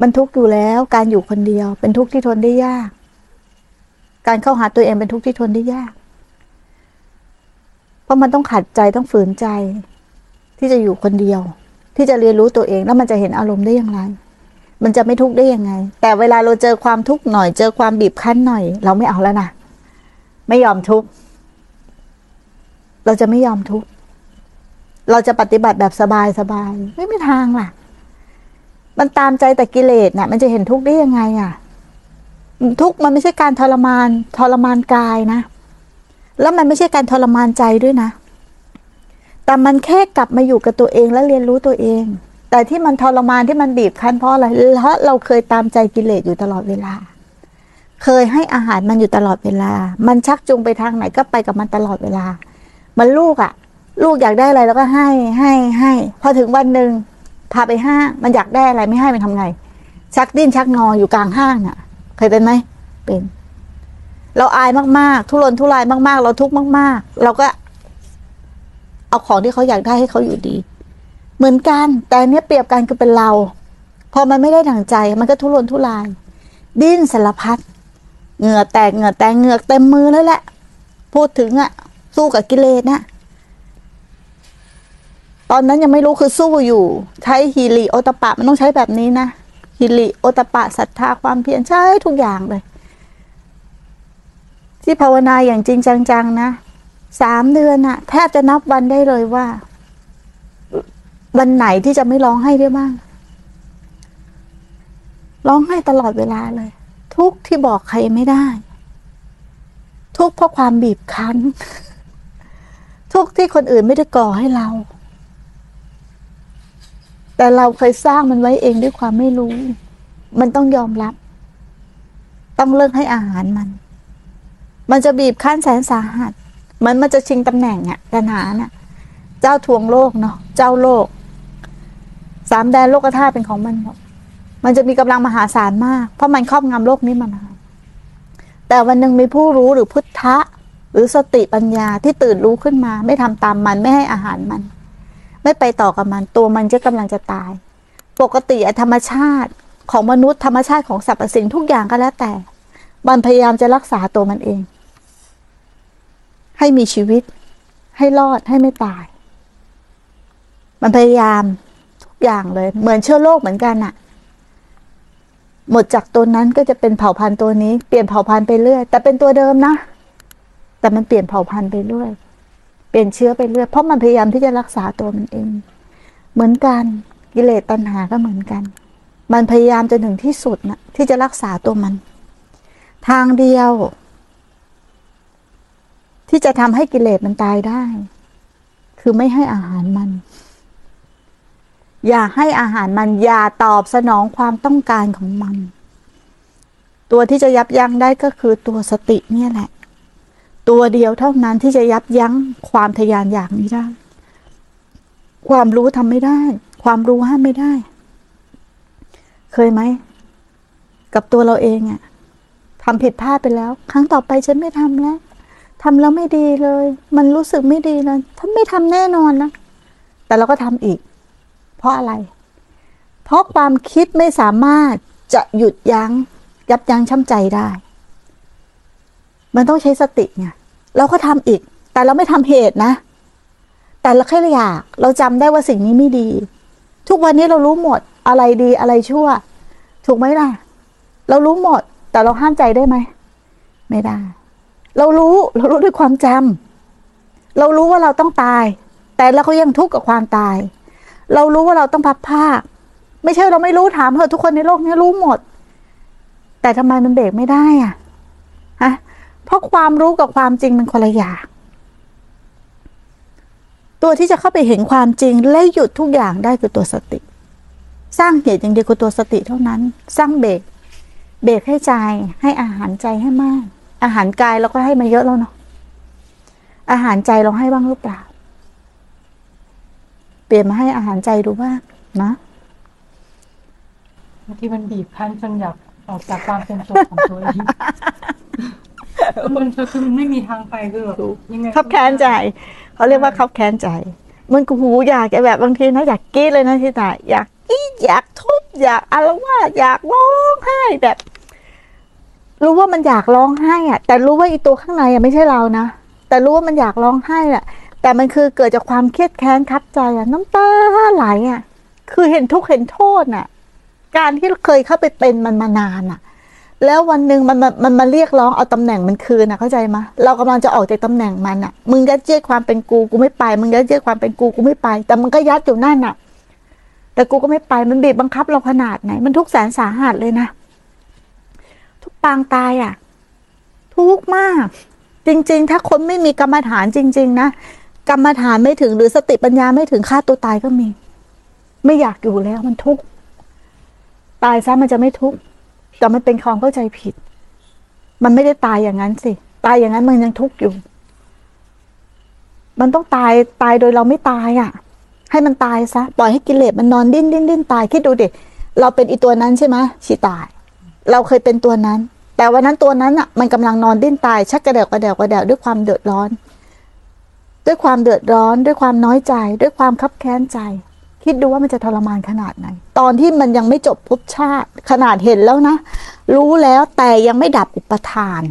มันทุกข์อยู่แล้ว การอยู่คนเดียว เป็นทุกข์ที่ทนได้ยาก การเข้าหาตัวเองเป็นทุกข์ที่ทนได้ยาก เพราะมันต้องขัดใจต้องฝืนใจ ที่จะอยู่คนเดียว ที่จะเรียนรู้ตัวเองแล้วมันจะเห็นอารมณ์ได้อย่างไร มันจะไม่ทุกข์ได้ยังไง แต่เวลาเราเจอความทุกข์หน่อย เจอความบีบคั้นหน่อย เราไม่เอาแล้วนะไม่ยอมทุกข์เราจะไม่ยอมทุกข์เราจะปฏิบัติแบบสบายสบายไม่มีทางล่ะ มันตามใจแต่กิเลสน่ะ มันจะเห็นทุกข์ได้ยังไงอะ ทุกข์มันไม่ใช่การทรมาน ทรมานกายนะ แล้วมันไม่ใช่การทรมานใจด้วยนะ แต่มันแค่กลับมาอยู่กับตัวเองและเรียนรู้ตัวเอง แต่ที่มันทรมานที่มันบีบคั้นเพราะอะไรเพราะเราเคยตามใจกิเลสอยู่ตลอดเวลา เคยให้อาหารมันอยู่ตลอดเวลา มันชักจูงไปทางไหนก็ไปกับมันตลอดเวลา มันลูกอะ่ะ ลูกอยากได้อะไรแล้วก็ให้ให้ให้พอถึงวันหนึ่ง พาไปห้างมันอยากได้อะไรไม่ให้มันทำไง ชักดิ้นชักงออยู่กลางห้างน่ะ เคยเป็นไหมเป็น เราอายมากๆ ทุรนทุรายมากๆ เราทุกข์มาก ๆ เราก็ เอาของที่เขาอยากได้ให้เขาอยู่ดี เหมือนกัน แต่เนี้ยเปรียบกันคือเป็นเรา พอมันไม่ได้ดั่งใจ มันก็ทุรนทุราย ดิ้นสารพัดเหงื่อแตกเหงื่อแตกเหงื่อเต็มมือแล้วแหละ พูดถึงอะสู้กับกิเลสนะ ตอนนั้นยังไม่รู้คือสู้อยู่ ใช้ฮิริโอตปะมันต้องใช้แบบนี้นะฮิริโอตปะศรัทธาความเพียรใช้ทุกอย่างเลย ที่ภาวนาอย่างจริงจังๆนะสามเดือนอะแทบจะนับวันได้เลยว่า วันไหนที่จะไม่ร้องไห้ได้บ้างร้องไห้ตลอดเวลาเลย ทุกที่บอกใครไม่ได้ ทุกเพราะความบีบคั้น ทุกที่คนอื่นไม่ได้ก่อให้เรา แต่เราเคยสร้างมันไว้เองด้วยความไม่รู้ มันต้องยอมรับ ต้องเลิกให้อาหารมัน มันจะบีบคั้นแสนสาหัส มันมันจะชิงตำแหน่งอะตัณหาน่ะ เจ้าทวงโลกเนาะ เจ้าโลก สามแดนโลกธาตุเป็นของมันหมด มันจะมีกำลังมหาศาลมาก เพราะมันครอบงำโลกนี้มานาน แต่วันหนึ่งมีผู้รู้หรือพุทธะ หรือสติปัญญาที่ตื่นรู้ขึ้นมา ไม่ทำตามมันไม่ให้อาหารมัน ไม่ไปต่อกับมัน ตัวมันจะกำลังจะตาย ปกติธรรมชาติของมนุษย์ธรรมชาติของสรรพสิ่งทุกอย่างก็แล้วแต่ มันพยายามจะรักษาตัวมันเอง ให้มีชีวิต ให้รอดให้ไม่ตาย มันพยายามทุกอย่างเลย เหมือนเชื้อโรคเหมือนกันอะหมดจากตัวนั้นก็จะเป็นเผ่าพันธุ์ตัวนี้ เปลี่ยนเผ่าพันธุ์ไปเรื่อยแต่เป็นตัวเดิมนะ แต่มันเปลี่ยนเผ่าพันธุ์ไปเรื่อย เปลี่ยนเชื้อไปเรื่อยเพราะมันพยายามที่จะรักษาตัวมันเอง เหมือนกันกิเลสตัณหาก็เหมือนกัน มันพยายามจนถึงที่สุดนะที่จะรักษาตัวมัน ทางเดียว ที่จะทำให้กิเลสมันตายได้ คือไม่ให้อาหารมัน อย่าให้อาหารมันอย่าตอบสนองความต้องการของมัน ตัวที่จะยับยั้งได้ก็คือตัวสติเนี่ยแหละ ตัวเดียวเท่านั้นที่จะยับยั้งความทยานอยากนี้ได้ ความรู้ทำไม่ได้ ความรู้ห้ามไม่ได้ เคยไหม กับตัวเราเองอะทำผิดพลาดไปแล้ว ครั้งต่อไปฉันไม่ทำแล้วทำแล้วไม่ดีเลย มันรู้สึกไม่ดีเลยถ้าไม่ทำแน่นอนนะ แต่เราก็ทำอีก เพราะอะไร เพราะความคิดไม่สามารถจะหยุดยัง้ง ยับยั้งชั่งใจได้ มันต้องใช้สติไง เราก็ทำอีก แต่เราไม่ทำเหตุนะ แต่เราแค่อยาก เราจำได้ว่าสิ่งนี้ไม่ดี ทุกวันนี้เรารู้หมดอะไรดีอะไรชั่ว ถูกไหมล่ะ เรารู้หมด แต่เราห้ามใจได้ไหม ไม่ได้ เรารู้เรารู้ด้วยความจำเรารู้ว่าเราต้องตาย แต่เราก็ยังทุกข์กับความตาย เรารู้ว่าเราต้องพับผ้าไม่ใช่เราไม่รู้ถามเถอะทุกคนในโลกนี้รู้หมด แต่ทำไมมันเบรกไม่ได้อะฮะ เพราะความรู้กับความจริงมันคนละอย่างตัวที่จะเข้าไปเห็นความจริงและหยุดทุกอย่างได้คือตัวสติ สร้างเหตุอย่างเดียวคือตัวสติเท่านั้น สร้างเบรกเบรกให้ใจให้อาหารใจให้มาก อาหารกายเราก็ให้มาเยอะแล้วเนาะอาหารใจเราให้บ้างหรือเปล่า เปลี่ยนมาให้อาหารใจดูบ้างนะบางทีมันบีบคั้นจนอยากออกจากความเป็นตัวของตัวเอง มันคือไม่มีทางไปคือแบบยังไงขับแค้นใจเขาเรียกว่าขับแค้นใจ มันกูหูอยากจะแบบบางทีนะอยากกรีดเลยนะที่ตาอยากกรีดอยากทุบอยากอารวาสอยากร้องไห้แบบ รู้ว่ามันอยากร้องไห้อะแต่รู้ว่าอีตัวข้างในอะไม่ใช่เรานะแต่รู้ว่ามันอยากร้องไห้อะแต่มันคือเกิดจากความเครียดแค้นคับใจอะน้ำตาไหลอะคือเห็นทุกข์เห็นโทษน่ะ การที่เคยเข้าไปเป็นมันมานานอะ แล้ววันหนึ่งมันมันมันมาเรียกร้องเอาตำแหน่งมันคืนนะเข้าใจไหมเรากำลังจะออกจากตำแหน่งมันอะ มึงยัดเยียดความเป็นกูกูไม่ไป มึงยัดเยียดความเป็นกูกูไม่ไป แต่มันก็ยัดอยู่นั่นอะ แต่กูก็ไม่ไปมันบีบบังคับเราขนาดไหน มันทุกข์แสนสาหัสเลยนะ ทุกปางตายอะ ทุกข์มาก จริง ๆ ถ้าคนไม่มีกรรมฐานจริง ๆ นะกรรมฐานไม่ถึงหรือสติปัญญาไม่ถึงฆ่าตัวตายก็มี ไม่อยากอยู่แล้วมันทุกข์ตายซะมันจะไม่ทุกข์ แต่มันเป็นความเข้าใจผิด มันไม่ได้ตายอย่างนั้นสิ ตายอย่างนั้นมันยังทุกข์อยู่ มันต้องตายตายโดยเราไม่ตายอะ่ะ ให้มันตายซะ ปล่อยให้กิเลสมันนอนดิ้นดิ้นดิ้นตายคิดดูดิเราเป็นอีตัวนั้นใช่ไหมชีตาย เราเคยเป็นตัวนั้น แต่วันนั้นตัวนั้นอะ มันกำลังนอนดิ้นตาย ชักกระเดวกระเดวกระเดวด้วยความเดือดร้อน ด้วยความเดือดร้อน ด้วยความน้อยใจ ด้วยความคับแค้นใจ คิดดูว่ามันจะทรมานขนาดไหน ตอนที่มันยังไม่จบภพชาติ ขนาดเห็นแล้วนะ รู้แล้วแต่ยังไม่ดับอุปทาน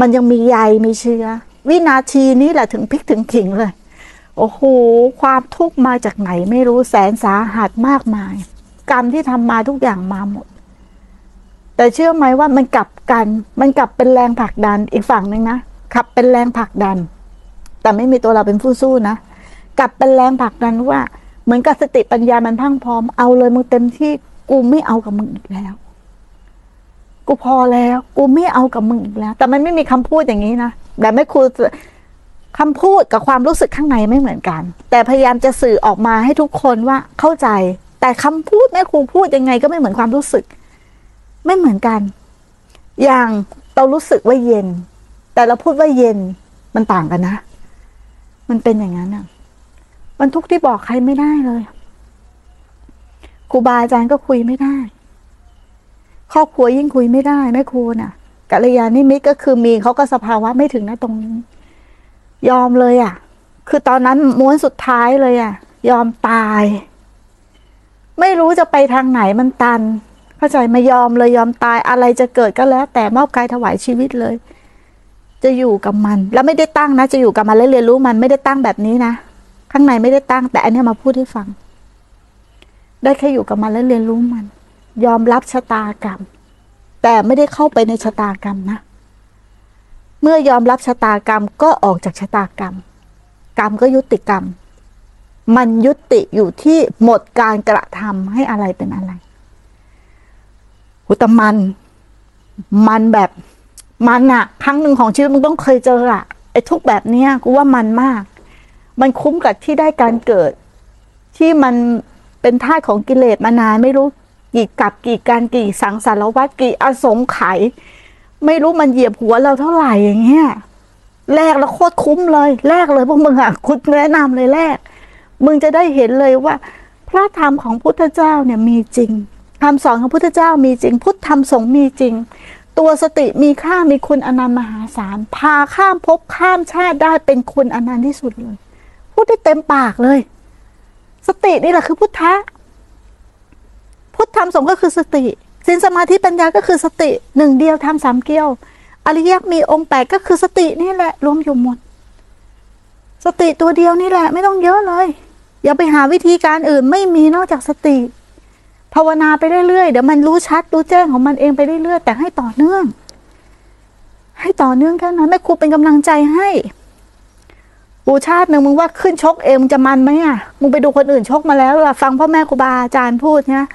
มันยังมีใยมีเชื้อ วินาทีนี้แหละถึงพลิกถึงขิงเลย โอ้โห ความทุกข์มาจากไหนไม่รู้แสนสาหัสมากมาย กรรมที่ทำมาทุกอย่างมาหมด แต่เชื่อไหมว่ามันกลับกัน มันกลับเป็นแรงผลักดันอีกฝั่งหนึ่งนะขับเป็นแรงผลักดัน แต่ไม่มีตัวเราเป็นผู้สู้นะกลับเป็นแรงผลักดันว่า เหมือนกับสติปัญญามันพรังพร้อมเอาเลยมึงเต็มที่กูไม่เอากับมึงอีกแล้ว กูพอแล้ว กูไม่เอากับมึงอีกแล้ว แต่มันไม่มีคำพูดอย่างนี้นะแต่ไม่ครูคำพูดกับความรู้สึกข้างในไม่เหมือนกัน แต่พยายามจะสื่อออกมาให้ทุกคนว่าเข้าใจ แต่คำพูดแม่ครูพูดยังไงก็ไม่เหมือนความรู้สึก ไม่เหมือนกัน อย่างเรารู้สึกว่าเย็น แต่เราพูดว่าเย็นมันต่างกันนะ มันเป็นอย่างนั้นอะ มันทุกข์ที่บอกใครไม่ได้เลยครูบาอาจารย์ก็คุยไม่ได้ ครอบครัวยิ่งคุยไม่ได้แม่ครูน่ะกัลยาณมิตรก็คือมีเขาก็สภาวะไม่ถึงนะตรงนี้ ยอมเลยอะ คือตอนนั้นม้วนสุดท้ายเลยอะ ยอมตาย ไม่รู้จะไปทางไหนมันตัน เข้าใจไม่ยอมเลยยอมตายอะไรจะเกิดก็แล้ว แต่มอบกายถวายชีวิตเลย จะอยู่กับมัน แล้วไม่ได้ตั้งนะ จะอยู่กับมันและเรียนรู้มันไม่ได้ตั้งแบบนี้นะ ข้างในไม่ได้ตั้ง แต่อันนี้มาพูดให้ฟัง ได้แค่อยู่กับมันและเรียนรู้มัน ยอมรับชะตากรรม แต่ไม่ได้เข้าไปในชะตากรรมนะ เมื่อยอมรับชะตากรรมก็ออกจากชะตากรรม กรรมก็ยุติกรรม มันยุติอยู่ที่หมดการกระทำให้อะไรเป็นอะไรอุตมัน มันแบบมันอะครั้งหนึ่งของชีวิตมึงต้องเคยเจออะไอ้ทุกแบบเนี้ยกูว่ามันมาก มันคุ้มกับที่ได้การเกิด ที่มันเป็นท่าของกิเลสมานานไม่รู้กี่กับกี่การกี่สังสารวัตกี่อสงไขยไม่รู้มันเหยียบหัวเราเท่าไหร่อย่างเงี้ยแลกแล้วโคตรคุ้มเลยแลกเลยพวกมึงอะคุณแนะนำเลยแลกมึงจะได้เห็นเลยว่า พระธรรมของพุทธเจ้าเนี่ยมีจริงคำสอนของพุทธเจ้ามีจริง พุทธธรรมสงฆ์มีจริง ตัวสติมีค่ามีคุณอนันต์มหาศาลพาข้ามภพข้ามชาติได้เป็นคุณอนันต์ที่สุดเลย พูดได้เต็มปากเลย สตินี่แหละคือพุทธะ พุทธธรรมสงฆ์ก็คือสติสินสมาธิปัญญาก็คือสติหนึ่งเดียวทำสามเกี้ยว อริยมีองค์แปดก็คือสตินี่แหละ รวมอยู่หมด สติตัวเดียวนี่แหละ ไม่ต้องเยอะเลย อย่าไปหาวิธีการอื่นไม่มีนอกจากสติ ภาวนาไปเรื่อยๆ เดี๋ยวมันรู้ชัดรู้แจ้งของมันเองไปเรื่อยๆ แต่ให้ต่อเนื่อง ให้ต่อเนื่องแค่นั้นแม่ครูเป็นกำลังใจให้ ปูชาติหนึ่งมึงว่าขึ้นชกเองมึงจะมันไหมอะมึงไปดูคนอื่นชกมาแล้วล่ะฟังพ่อแม่ครูบาอาจารย์พูดเนี่ย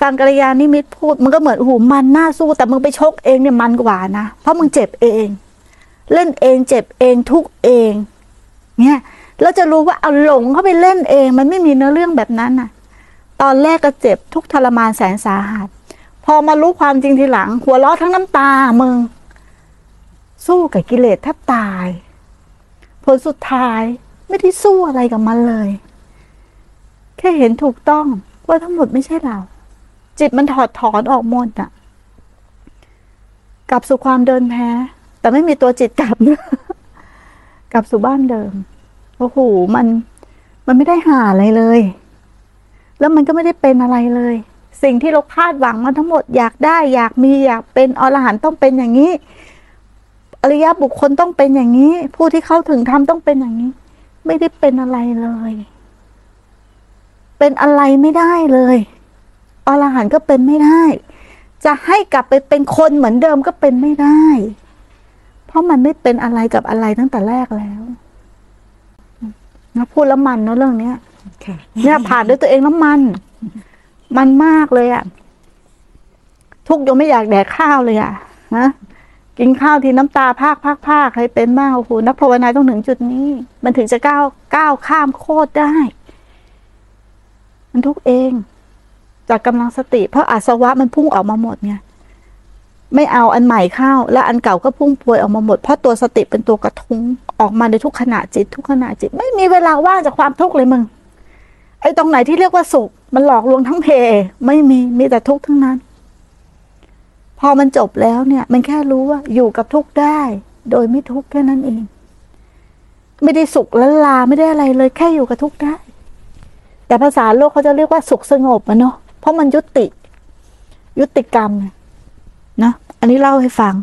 ฟังกัลยาณมิตรพูด มันก็เหมือนโอ้โหมันน่าสู้แต่มึงไปชกเองเนี่ยมันกว่านะ เพราะมึงเจ็บเอง เล่นเองเจ็บเองทุกเอง เนี่ยแล้วจะรู้ว่าเอาหลงเข้าไปเล่นเอง มันไม่มีเนื้อเรื่องแบบนั้นน่ะ ตอนแรกก็เจ็บทุกทรมานแสนสาหัส พอมารู้ความจริงทีหลัง หัวเราะทั้งน้ำตามึง สู้กับกิเลสแทบตาย ผลสุดท้ายไม่ได้สู้อะไรกับมันเลย แค่เห็นถูกต้องว่าทั้งหมดไม่ใช่เรา จิตมันถอดถอนออกหมดอะกลับสู่ความเดินแพ้ แต่ไม่มีตัวจิตกลับกลับสู่บ้านเดิมโอ้โหมันมันไม่ได้หาอะไรเลย แล้วมันก็ไม่ได้เป็นอะไรเลย สิ่งที่เราคาดหวังมาทั้งหมดอยากได้ อยากมีอยากเป็นอรหันต์ต้องเป็นอย่างนี้ อริยบุคคลต้องเป็นอย่างนี้ ผู้ที่เข้าถึงธรรมต้องเป็นอย่างนี้ ไม่ได้เป็นอะไรเลย เป็นอะไรไม่ได้เลยอรหันต์ก็เป็นไม่ได้ จะให้กลับไปเป็นคนเหมือนเดิมก็เป็นไม่ได้ เพราะมันไม่เป็นอะไรกับอะไรตั้งแต่แรกแล้วนะพูดแล้วมันเนอะเรื่องเนี้ยค่ะเนี่ยผ่านด้วยตัวเองแล้วมัน มันมากเลยอะทุกข์ยังไม่อยากแดกข้าวเลยอะนะ กินข้าวทีน้ำตาพากพากพากใครเป็นบ้างโอ้โหนักภาวนาต้องถึงจุดนี้ มันถึงจะก้าวก้าวข้ามโคตรได้ มันทุกเอง จากกำลังสติ เพราะอาสวะมันพุ่งออกมาหมดไงไม่เอาอันใหม่เข้า และอันเก่าก็พุ่งพวยออกมาหมด เพราะตัวสติเป็นตัวกระทุ้งออกมาในทุกขณะจิต ทุกขณะจิต ไม่มีเวลาว่างจากความทุกข์เลยมึงไอ้ตรงไหนที่เรียกว่าสุข มันหลอกลวงทั้งเพ ไม่มีมีแต่ทุกข์ทั้งนั้น พอมันจบแล้วเนี่ยมันแค่รู้ว่าอยู่กับทุกข์ได้ โดยไม่ทุกข์แค่นั้นเอง ไม่ได้สุขละลาไม่ได้อะไรเลยแค่อยู่กับทุกข์ได้ แต่ภาษาโลกเขาจะเรียกว่าสุขสงบอะเนาะเพราะมันยุติ ยุติกรรมนะอันนี้เล่าให้ฟัง